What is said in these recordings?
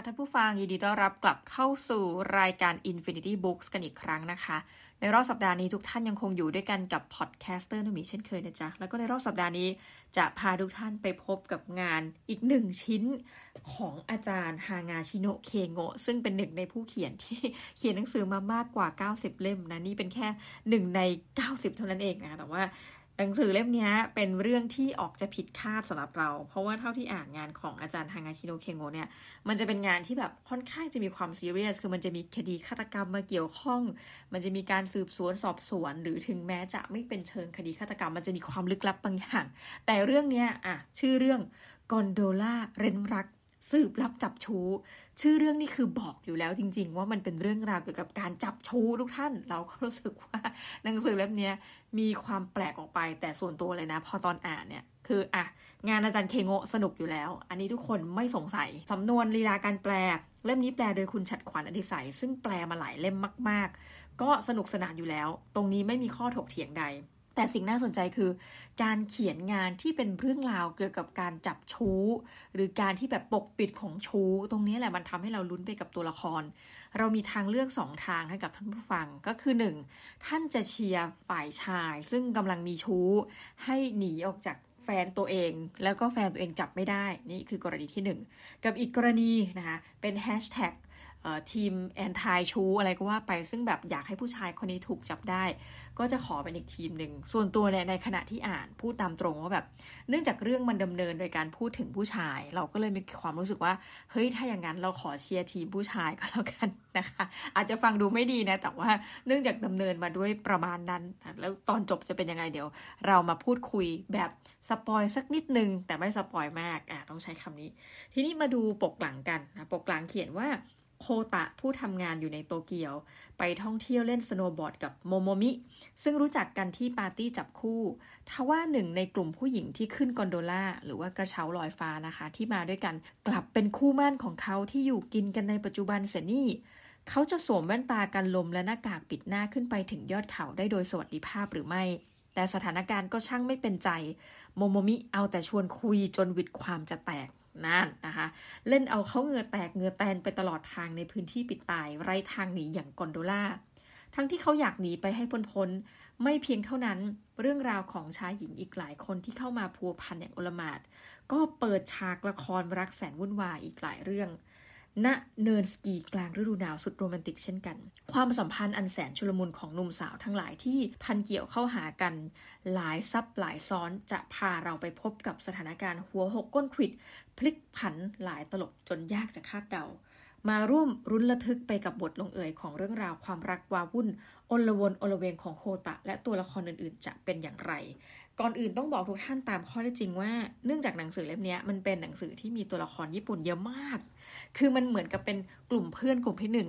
ค่ะท่านผู้ฟังยินดีต้อนรับกลับเข้าสู่รายการ Infinity Books กันอีกครั้งนะคะ ในรอบสัปดาห์นี้ทุกท่านยังคงอยู่ด้วยกันกับ podcaster นุมีเช่นเคยนะจ๊ะ แล้วก็ในรอบสัปดาห์นี้จะพาทุกท่านไปพบกับงานอีกหนึ่งชิ้นของอาจารย์ฮิงาชิโนะเคโงะซึ่งเป็นหนึ่งในผู้เขียนที่เขียนหนังสือมามากกว่า 90 เล่มนะ นี่เป็นแค่หนึ่งใน 90 เท่านั้นเองนะแต่ว่า หนังสือเล่มนี้เป็นเรื่องที่ออกจะผิดคาดสำหรับเรา เพราะว่าเท่าที่อ่านงานของอาจารย์ฮิงาชิโนะเคโงะเนี่ย มันจะเป็นงานที่แบบค่อนข้างจะมีความซีเรียส คือมันจะมีคดีฆาตกรรมมาเกี่ยวข้อง มันจะมีการสืบสวนสอบสวน หรือถึงแม้จะไม่เป็นเชิงคดีฆาตกรรม มันจะมีความลึกลับบางอย่าง แต่เรื่องนี้อะชื่อเรื่องกอนโดล่าเรนรัก สืบลับจับชู้ ชื่อเรื่องนี่คือบอกอยู่แล้วจริง ๆ ว่ามันเป็นเรื่องราวเกี่ยวกับการจับชู้ทุกท่าน เราก็รู้สึกว่าหนังสือเล่มนี้มีความแปลกออกไป แต่ส่วนตัวเลยนะ พอตอนอ่านเนี่ยคืออะงานอาจารย์เคโงสนุกอยู่แล้ว อันนี้ทุกคนไม่สงสัยสำนวนลีลาการแปล เล่มนี้แปลโดยคุณฉัดขวัญอดิศัย ซึ่งแปลมาหลายเล่มมาก ๆ ก็สนุกสนานอยู่แล้ว ตรงนี้ไม่มีข้อถกเถียงใด แต่สิ่งน่าสนใจคือการเขียนงานที่เป็นเรื่องราวเกี่ยวกับการจับชู้ หรือการที่แบบปกปิดของชู้ ตรงนี้แหละมันทำให้เราลุ้นไปกับตัวละคร เรามีทางเลือกสองทางให้กับท่านผู้ฟังก็คือหนึ่งท่านจะเชียร์ฝ่ายชาย ซึ่งกำลังมีชู้ ให้หนีออกจากแฟนตัวเอง แล้วก็แฟนตัวเองจับไม่ได้ นี่คือกรณีที่ 1 กับอีกกรณีนะคะเป็นแฮชแท็ก ทีมแอนทายชูอะไรก็ว่าไปซึ่งแบบอยากให้ผู้ชายคนนี้ถูกจับได้ ก็จะขอเป็นอีกทีมหนึ่ง ส่วนตัวเนี่ยในขณะที่อ่านพูดตามตรงว่าแบบ เนื่องจากเรื่องมันดำเนินโดยการพูดถึงผู้ชาย เราก็เลยมีความรู้สึกว่า เฮ้ยถ้าอย่างนั้นเราขอเชียร์ทีมผู้ชายก็แล้วกันนะคะ อาจจะฟังดูไม่ดีนะ แต่ว่าเนื่องจากดำเนินมาด้วยประมาณนั้น แล้วตอนจบจะเป็นยังไงเดี๋ยว เรามาพูดคุยแบบ spoil สักนิดนึงแต่ไม่ spoil มากอะต้องใช้คำนี้ ทีนี้มาดูปกหลังกันนะปกหลังเขียนว่า โคตะผู้ทำงานอยู่ในโตเกียว ไปท่องเที่ยวเล่นสโนว์บอร์ดกับโมโมมิ ซึ่งรู้จักกันที่ปาร์ตี้จับคู่ทว่าหนึ่งในกลุ่มผู้หญิงที่ขึ้นกอนโดล่าหรือว่ากระเช้าลอยฟ้านะคะ ที่มาด้วยกันกลับเป็นคู่หมั้นของเขาที่อยู่กินกันในปัจจุบันเสียนี่เขาจะสวมแว่นตากันลมและหน้ากากปิดหน้าขึ้นไปถึงยอดเขาได้โดยสวัสดิภาพหรือไม่ แต่สถานการณ์ก็ช่างไม่เป็นใจ โมโมมิเอาแต่ชวนคุยจนวิดความจะแตก นั่นนะคะ เล่นเอาเขาเหงื่อแตกเหงื่อแตนไปตลอดทางในพื้นที่ปิดตาย ไร้ทางหนีอย่างกอนโดล่าทั้งที่เขาอยากหนีไปให้พ้นพ้นไม่เพียงเท่านั้น เรื่องราวของชายหญิงอีกหลายคนที่เข้ามาพัวพันอย่างโอลมาดก็เปิดฉากละครรักแสนวุ่นวายอีกหลายเรื่อง ณเนินสกีกลางฤดูหนาวสุดโรแมนติกเช่นกัน ความสัมพันธ์อันแสนชุลมุนของหนุ่มสาวทั้งหลายที่พันเกี่ยวเข้าหากัน หลายซับหลายซ้อนจะพาเราไปพบกับสถานการณ์หัวหกก้นขิด พลิกผันหลายตลบจนยากจะคาดเดา มาร่วมรุนระทึกไปกับบทลงเอยของเรื่องราวความรักวาวุ่นอลวนอลเวงของโคตะ และตัวละครอื่นๆ จะเป็นอย่างไร ก่อนอื่นต้องบอกทุกท่านตามข้อได้จริงว่า เนื่องจากหนังสือเล่มนี้มันเป็นหนังสือที่มีตัวละครญี่ปุ่นเยอะมาก คือมันเหมือนกับเป็นกลุ่มเพื่อนกลุ่มที่หนึ่ง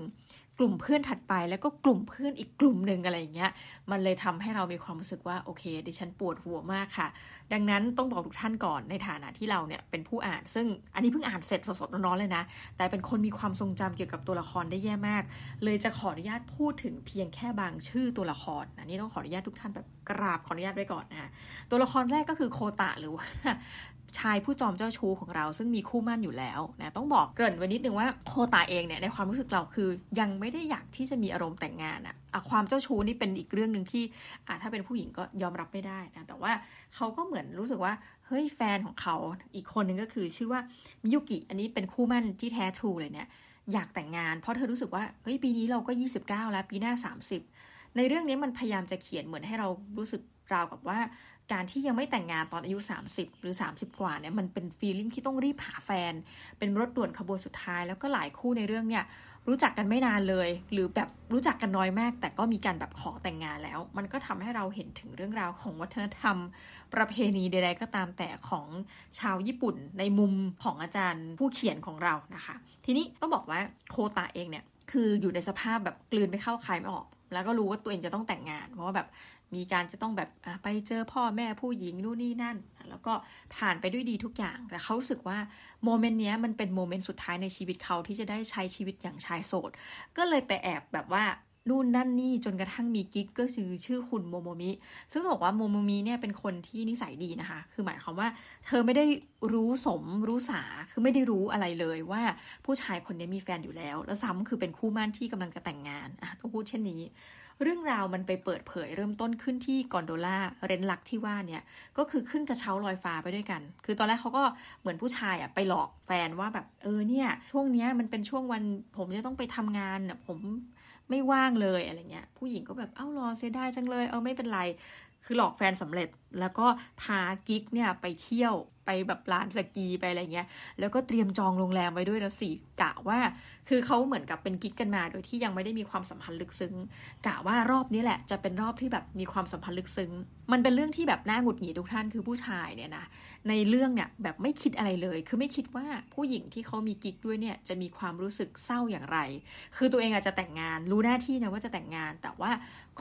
กลุ่มเพื่อนถัดไปแล้วก็กลุ่มเพื่อนอีกกลุ่มหนึ่งอะไรอย่างเงี้ย มันเลยทำให้เรามีความรู้สึกว่าโอเค ดิฉันปวดหัวมากค่ะ ดังนั้นต้องบอกทุกท่านก่อนในฐานะที่เราเนี่ยเป็นผู้อ่าน ซึ่งอันนี้เพิ่งอ่านเสร็จสดๆร้อนๆเลยนะ แต่เป็นคนมีความทรงจำเกี่ยวกับตัวละครได้แย่มาก เลยจะขออนุญาตพูดถึงเพียงแค่บางชื่อตัวละครอันนี้ต้องขออนุญาตทุกท่านแบบกราบขออนุญาตไว้ก่อนนะคะตัวละครแรกก็คือโคตะหรือว่า ชายผู้จอมเจ้าชู้ของเราซึ่งมีคู่มั่นอยู่แล้วนะต้องบอกเกริ่นไว้นิดนึงว่าโคตาเองเนี่ยในความรู้สึกเราคือ ยังไม่ได้อยากที่จะมีอารมณ์แต่งงานอะอะความเจ้าชู้นี่เป็นอีกเรื่องหนึ่งที่อะถ้าเป็นผู้หญิงก็ยอมรับไม่ได้นะแต่ว่าเขาก็เหมือนรู้สึกว่าเฮ้ยแฟนของเขาอีกคนหนึ่งก็คือชื่อว่ามิยุกิอันนี้เป็นคู่มั่นที่แท้ทรูเลยเนี่ยอยากแต่งงาน เพราะเธอรู้สึกว่าเฮ้ยปีนี้เราก็ 29 แล้วปีหน้า 30 ในเรื่องนี้มันพยายามจะเขียนเหมือนให้เรารู้สึกราวกับว่า การที่ยังไม่แต่งงานตอนอายุ 30 หรือ 30 กว่าเนี่ยมันเป็นฟีลิ่งที่ต้องรีบหาแฟน เป็นรถด่วนขบวนสุดท้าย แล้วก็หลายคู่ในเรื่องเนี่ยรู้จักกันไม่นานเลย หรือแบบรู้จักกันน้อยมาก แต่ก็มีการแบบขอแต่งงานแล้ว มันก็ทำให้เราเห็นถึงเรื่องราวของวัฒนธรรม ประเพณีใดๆก็ตามแต่ของชาวญี่ปุ่น ในมุมของอาจารย์ผู้เขียนของเรานะคะ ทีนี้ต้องบอกว่าโคตะเองเนี่ยคืออยู่ในสภาพแบบกลืนไม่เข้าคายไม่ออก แล้วก็รู้ว่าตัวเองจะต้องแต่งงาน เพราะว่าแบบ มีการจะต้องแบบไปเจอพ่อแม่ผู้หญิงนู่นนี่นั่น แล้วก็ผ่านไปด้วยดีทุกอย่าง แต่เขารู้สึกว่า moment นี้มันเป็น moment สุดท้ายในชีวิตเขาที่จะได้ใช้ชีวิตอย่างชายโสด ก็เลยไปแอบแบบว่านู่นนั่นนี่จนกระทั่งมีกิ๊กก็คือชื่อคุณโมโมมิ ซึ่งบอกว่าโมโมมิเนี่ยเป็นคนที่นิสัยดีนะคะ คือหมายความว่า เธอไม่ได้รู้สมรู้สาคือไม่ได้รู้อะไรเลยว่าผู้ชายคนนี้มีแฟนอยู่แล้ว แล้วซ้ำคือเป็นคู่มั่นที่กำลังจะแต่งงานอะต้องพูดเช่นนี้ เรื่องราวมันไปเปิดเผยเริ่มต้นขึ้นที่กอนโดล่าเรนลักที่ว่าเนี่ยก็คือขึ้นกระเช้าลอยฟ้าไปด้วยกัน คือตอนแรกเขาก็เหมือนผู้ชายอะไปหลอกแฟนว่าแบบเออเนี่ยช่วงเนี้ยมันเป็นช่วงวันผมจะต้องไปทำงานอะผมไม่ว่างเลยอะไรเงี้ยผู้หญิงก็แบบเอ้ารอเสียดายจังเลย เออไม่เป็นไรคือหลอกแฟนสำเร็จแล้วก็พากิ๊กเนี่ยไปเที่ยว ไปแบบลานสกีไปอะไรเงี้ย แล้วก็เตรียมจองโรงแรมไว้ด้วยแล้วสิกะว่า คือเขาเหมือนกับเป็นกิ๊กกันมาโดยที่ยังไม่ได้มีความสัมพันธ์ลึกซึ้งกะว่ารอบนี้แหละจะเป็นรอบที่แบบมีความสัมพันธ์ลึกซึ้ง มันเป็นเรื่องที่แบบน่าหงุดหงิดทุกท่านคือผู้ชายเนี่ยนะในเรื่องเนี่ยแบบไม่คิดอะไรเลย คือไม่คิดว่าผู้หญิงที่เขามีกิ๊กด้วยเนี่ยจะมีความรู้สึกเศร้าอย่างไร คือตัวเองอาจจะแต่งงานรู้หน้าที่นะว่าจะแต่งงาน แต่ว่า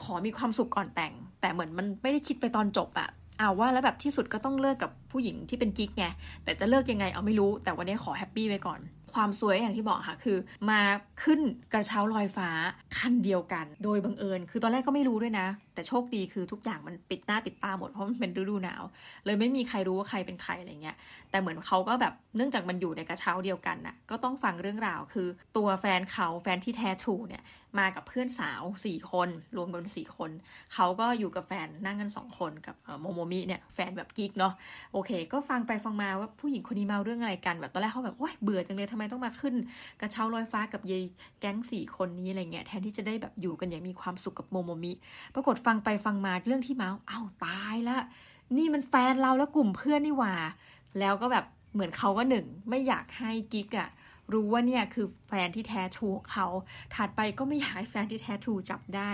ขอมีความสุขก่อนแต่ง แต่เหมือนมันไม่ได้คิดไปตอนจบอะ เอาว่าแล้วแบบที่สุดก็ต้องเลิกกับผู้หญิงที่เป็นกิ๊กไงแต่จะเลิกยังไงเอาไม่รู้ แต่วันนี้ขอแฮปปี้ไว้ก่อน ความสวยอย่างที่บอกค่ะคือ มาขึ้นกระเช้าลอยฟ้าคันเดียวกัน โดยบังเอิญ คือตอนแรกก็ไม่รู้ด้วยนะ แต่โชคดีคือทุกอย่างมันปิดหน้าปิดตาหมดเพราะมันเป็นฤดูหนาว เลยไม่มีใครรู้ว่าใครเป็นใครอะไรเงี้ยแต่เหมือนเขาก็แบบเนื่องจากมันอยู่ในกระเช้าเดียวกันน่ะก็ต้องฟังเรื่องราวคือ ตัวแฟนเขาแฟนที่แท้ทรูเนี่ยมากับเพื่อนสาวสี่คนรวมกันสี่คนเขาก็อยู่กับแฟนนั่งกันสองคนกับโมโมมิเนี่ยแฟนแบบกิ๊กเนาะโอเค ก็ฟังไปฟังมาว่าผู้หญิงคนนี้มาเรื่องอะไรกันแบบตอนแรกเขาแบบว้ายเบื่อจังเลยทำไมต้องมาขึ้น กระเช้าลอยฟ้ากับยายแก๊งสี่คนนี้อะไรเงี้ยแทนที่จะได้แบบอยู่กันอย่างมีความสุขกับโมโมมิ ปรากฏฟัังไปฟังมาเรื่องที่เมาเอ้าตายละนี่มันแฟนเราแล้วกลุ่มเพื่อนนี่หว่า แล้วก็แบบเหมือนเขาก็หนึ่งไม่อยากให้กิ๊กอะ รู้ว่าเนี่ยคือแฟนที่แท้ทรูของเขาถัดไปก็ไม่อยากให้แฟนที่แท้ทรูจับได้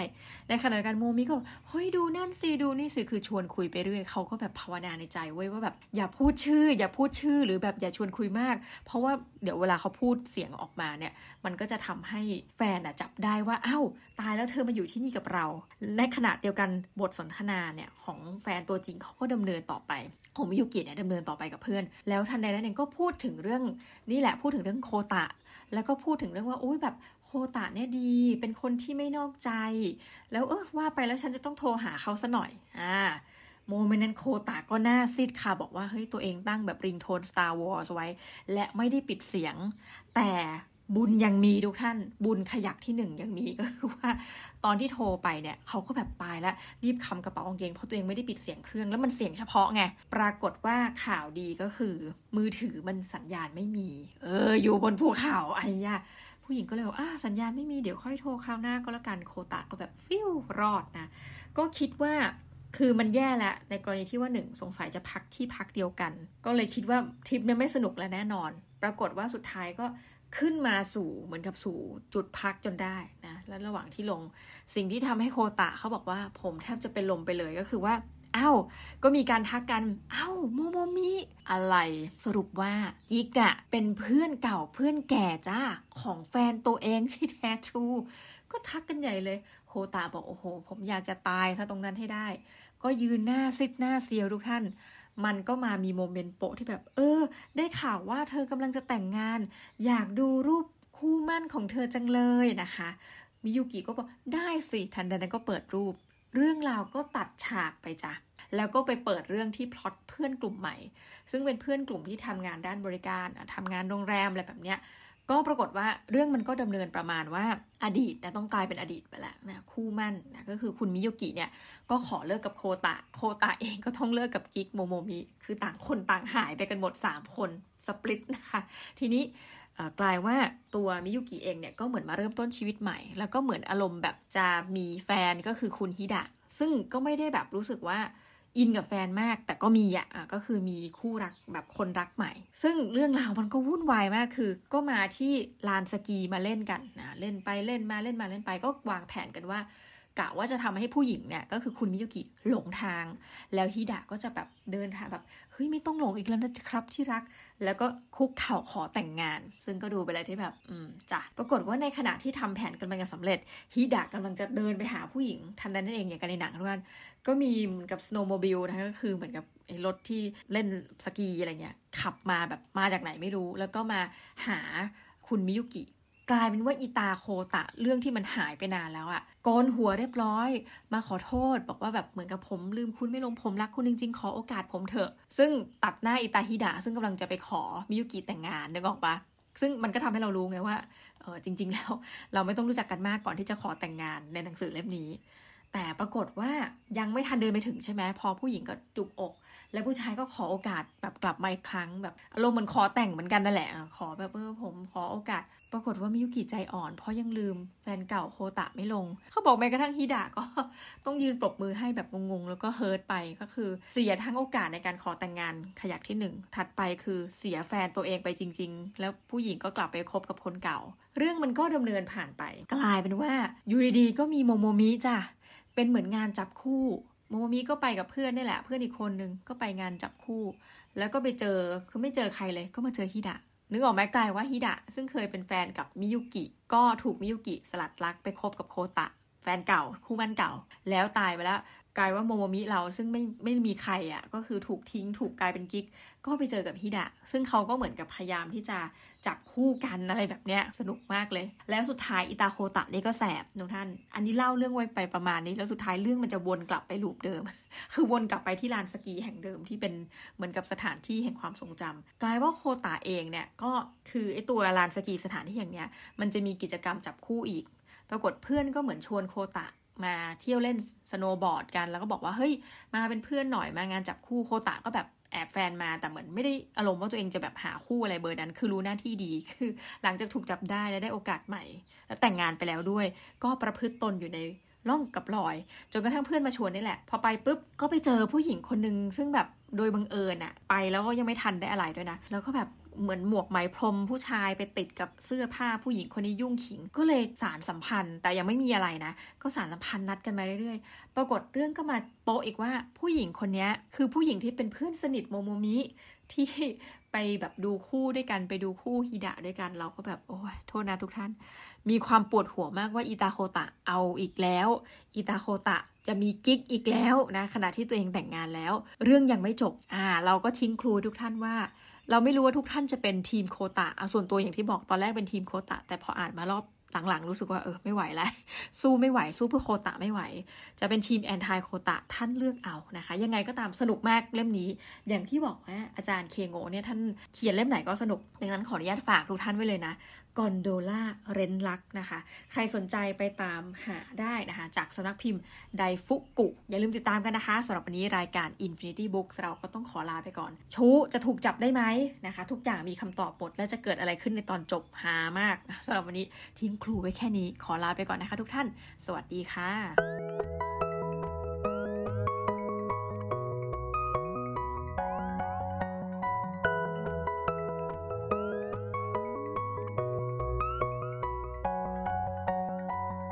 ในขณะเดียวกันโมมิก็เฮ้ยดูนั่นสิดูนี่สิคือชวนคุยไปเรื่อยเขาก็แบบภาวนาในใจเว้ว่าแบบอย่าพูดชื่อ อย่าพูดชื่อหรือแบบอย่าชวนคุยมาก เพราะว่าเดี๋ยวเวลาเขาพูดเสียงออกมาเนี่ย มันก็จะทำให้แฟนอะจับได้ว่าอ้าวตายแล้วเธอมาอยู่ที่นี่กับเรา ในขณะเดียวกันบทสนทนาเนี่ยของแฟนตัวจริงเขาก็ดำเนินต่อไปของมิยุกิเนี่ยดำเนินต่อไปกับเพื่อน แล้วทันใดนั้นเองก็พูดถึงเรื่องนี่แหละพูดถึงเรื่องโคตะ แล้วก็พูดถึงเรื่องว่าอุ้ยแบบโคตะเนี่ยดี เป็นคนที่ไม่นอกใจ แล้วเออว่าไปแล้วฉันจะต้องโทรหาเขาซะหน่อย อ่า โมเมนต์นั้นโคตะก็น่าซีดค่ะ บอกว่าเฮ้ยตัวเองตั้งแบบริงโทน Star Wars ไว้ และไม่ได้ปิดเสียง แต่ บุญยังมีทุกท่าน บุญขยักที่หนึ่งยังมีก็คือว่า ตอนที่โทรไปเนี่ยเขาก็แบบตายแล้วรีบคำกระเป๋ากางเกงเพราะตัวเองไม่ได้ปิดเสียงเครื่องแล้วมันเสียงเฉพาะไง ปรากฏว่าข่าวดีก็คือ มือถือมันสัญญาณไม่มี เออ อยู่บนภูเขาไอ้ยาผู้หญิงก็เลยบอกอ่าสัญญาณไม่มีเดี๋ยวค่อยโทรคราวหน้าก็แล้วกันโคตะก็แบบฟิวรอดนะ ก็คิดว่าคือมันแย่แล้วในกรณีที่ว่าหนึ่งสงสัยจะพักที่พักเดียวกัน ก็เลยคิดว่าทริปนี้ไม่สนุกแล้วแน่นอน ปรากฏว่าสุดท้ายก็ ขึ้นมาสู่เหมือนกับสู่จุดพักจนได้นะแล้วระหว่างที่ลงสิ่งที่ทำให้โคตะเขาบอกว่า ผมแทบจะเป็นลมไปเลยก็คือว่าอ้าวก็มีการทักกันอ้าวโมโมมิอะไรสรุปว่ากิกะเป็นเพื่อนเก่าเพื่อนแก่จ้าของแฟนตัวเองที่แท้ทรูก็ทักกันใหญ่เลยโคตะบอกโอ้โห ผมอยากจะตายซะตรงนั้นให้ได้ ก็ยืนหน้าซิดหน้าเซียวทุกท่าน มันก็มามีโมเมนต์โปะที่แบบ เออ ได้ข่าวว่าเธอกำลังจะแต่งงาน อยากดูรูปคู่มั่นของเธอจังเลยนะคะมิยุกิก็บอกได้สิทันใดนั้นก็เปิดรูป เรื่องราวก็ตัดฉากไปจ้ะแล้วก็ไปเปิดเรื่องที่พล็อตเพื่อนกลุ่มใหม่ ซึ่งเป็นเพื่อนกลุ่มที่ทำงานด้านบริการทำงานโรงแรมอะไรแบบเนี้ย ก็ปรากฏว่าเรื่องมันก็ดำเนินประมาณว่าอดีตนะต้องกลายเป็นอดีตไปแล้วนะคู่หมั้นนะก็คือคุณมิยุกิเนี่ยก็ขอเลิกกับโคตะ โคตะเองก็ต้องเลิกกับกิ๊กโมโมมิ คือต่างคนต่างหายไปกันหมด 3 คน split นะคะทีนี้กลายว่าตัวมิยุกิเองเนี่ยก็เหมือนมาเริ่มต้นชีวิตใหม่ แล้วก็เหมือนอารมณ์แบบจะมีแฟนก็คือคุณฮิดะ ซึ่งก็ไม่ได้แบบรู้สึกว่า อินกับแฟนมาก แต่ก็มีอะก็คือมีคู่รักแบบคนรักใหม่ ซึ่งเรื่องราวมันก็วุ่นวายมากคือ ก็มาที่ลานสกีมาเล่นกันนะเล่นไปเล่นมาเล่นมาเล่นไปก็วางแผนกันว่า กะว่าจะทำให้ผู้หญิงเนี่ยก็คือคุณมิยุกิหลงทาง แล้วฮิดะก็จะแบบเดินทางแบบเฮ้ยไม่ต้องหลงอีกแล้วนะครับที่รัก แล้วก็คุกเข่าขอแต่งงาน ซึ่งก็ดูไปเลยที่แบบอืมจ้ะปรากฏว่าในขณะที่ทำแผนกันไปกันสำเร็จฮิดะกำลังจะเดินไปหาผู้หญิง ทันใดนั่นเองอย่างกันในหนังทุกท่านก็มีเหมือนกับสโนว์โมบิลนะก็คือเหมือนกับไอ้รถที่เล่นสกีอะไรเงี้ยขับมาแบบมาจากไหนไม่รู้ แล้วก็มาหาคุณมิยุกิ กลายเป็นว่าอีตาโคตะเรื่องที่มันหายไปนานแล้วอะโกนหัวเรียบร้อย มาขอโทษ บอกว่าแบบเหมือนกับผมลืมคุณไม่ลงผมรักคุณจริงๆ ขอโอกาสผมเถอะ ซึ่งตัดหน้าอีตาฮิดะซึ่งกำลังจะไปขอมิยุกิแต่งงานนึกออกปะซึ่งมันก็ทำให้เรารู้ไงว่าเออจริง ๆ แล้ว เราไม่ต้องรู้จักกันมากก่อนที่จะขอแต่งงานในหนังสือเล่มนี้ แต่ปรากฏว่ายังไม่ทันเดินไปถึงใช่ไหมพอผู้หญิงก็จุกอก แล้วผู้ชายก็ขอโอกาสแบบกลับมาอีกครั้งแบบอารมณ์เหมือนขอแต่งเหมือนกันนั่นแหละ ขอแบบเออผมขอโอกาส ปรากฏว่ามิยุกิใจอ่อน เพราะยังลืมแฟนเก่าโคตะไม่ลง เขาบอกแม้กระทั่งฮิดะก็ต้องยืนปรบมือให้แบบงงๆแล้วก็เฮิร์ตไปก็คือเสียทั้งโอกาสในการขอแต่งงานขยักที่หนึ่งถัดไปคือเสียแฟนตัวเองไปจริง ๆ แล้วผู้หญิงก็กลับไปคบกับคนเก่า เรื่องมันก็ดำเนินผ่านไป กลายเป็นว่าอยู่ดีๆก็มีโมโมมิจ้ะ เป็นเหมือนงานจับคู่โมโมมิก็ไปกับเพื่อนนี่แหละ เพื่อนอีกคนนึงก็ไปงานจับคู่ แล้วก็ไปเจอคือไม่เจอใครเลย ก็มาเจอฮิดะนึกออกไหมกลายว่าฮิดะ ซึ่งเคยเป็นแฟนกับมิยุกิ ก็ถูกมิยุกิสลัดรักไปคบกับโคตะ แฟนเก่า คู่หมั้นเก่า แล้วตายไปแล้ว กลายว่าโมโมมิเราซึ่งไม่ไม่มีใครอะ ก็คือถูกทิ้งถูกกลายเป็นกิ๊ก ก็ไปเจอกับฮิดะ ซึ่งเขาก็เหมือนกับพยายามที่จะ จับคู่กันอะไรแบบเนี้ยสนุกมากเลย แล้วสุดท้ายอิตาโคตะนี่ก็แสบทุกท่าน อันนี้เล่าเรื่องไว้ไปประมาณนี้ แล้วสุดท้ายเรื่องมันจะวนกลับไปลูปเดิม คือวนกลับไปที่ลานสกีแห่งเดิมที่เป็นเหมือนกับสถานที่แห่งความทรงจำกลายว่าโคตะเองเนี่ยก็คือไอตัวลานสกีสถานที่อย่างเนี้ยมันจะมีกิจกรรมจับคู่อีก ปรากฏเพื่อนก็เหมือนชวนโคตะ มาเที่ยวเล่นสโนว์บอร์ดกัน แล้วก็บอกว่าเฮ้ยมาเป็นเพื่อนหน่อยมางานจับคู่โคตะก็แบบแอบแฟนมาแต่เหมือนไม่ได้อารมณ์ว่าตัวเองจะแบบหาคู่อะไรเบอร์นั้น คือรู้หน้าที่ดีคือ หลังจากถูกจับได้และได้โอกาสใหม่ แล้วแต่งงานไปแล้วด้วย ก็ประพฤติตนอยู่ในร่องกับรอย จนกระทั่งเพื่อนมาชวนนี่แหละ พอไปปุ๊บก็ไปเจอผู้หญิงคนหนึ่งซึ่งแบบโดยบังเอิญอะไปแล้วก็ยังไม่ทันได้อะไรด้วยนะ แล้วก็แบบ เหมือนหมวกไหมพรมผู้ชายไปติดกับเสื้อผ้าผู้หญิงคนนี้ยุ่งขิง ก็เลยสารสัมพันธ์ แต่ยังไม่มีอะไรนะ ก็สารสัมพันธ์นัดกันมาเรื่อยๆ ปรากฏเรื่องก็มาโปะอีกว่าผู้หญิงคนนี้คือผู้หญิงที่เป็นเพื่อนสนิทโมโมมิที่ไปแบบดูคู่ด้วยกันไปดูคู่ฮิดะด้วยกันเราก็แบบโอ้ยโทษนะทุกท่าน มีความปวดหัวมากว่าอิตาโคตะเอาอีกแล้วอิตาโคตะจะมีกิ๊กอีกแล้วนะขณะที่ตัวเองแต่งงานแล้ว เรื่องยังไม่จบอ่า เราก็ทิ้งครูทุกท่านว่า เราไม่รู้ว่าทุกท่านจะเป็นทีมโคตะเอาส่วนตัวอย่างที่บอกตอนแรกเป็นทีมโคตะ แต่พออ่านมารอบหลังๆ รู้สึกว่าเออไม่ไหวแล้ว สู้ไม่ไหว สู้เพื่อโคตะไม่ไหว จะเป็นทีมแอนทายโคตะท่านเลือกเอานะคะ ยังไงก็ตามสนุกมากเล่มนี้ อย่างที่บอกว่าอาจารย์เคโงเนี่ยท่านเขียนเล่มไหนก็สนุก ดังนั้นขออนุญาตฝากทุกท่านไว้เลยนะ กอนโดล่าเรนลักนะคะ ใครสนใจไปตามหาได้นะคะ จากสำนักพิมพ์ไดฟุกุ อย่าลืมติดตามกันนะคะสำหรับวันนี้รายการ Infinity Books เราก็ต้องขอลาไปก่อน ชูจะถูกจับได้ไหมนะคะ ทุกอย่างมีคำตอบหมด และจะเกิดอะไรขึ้นในตอนจบหามากสำหรับวันนี้ทิ้งครูไว้แค่นี้ขอลาไปก่อนนะคะ ทุกท่าน สวัสดีค่ะ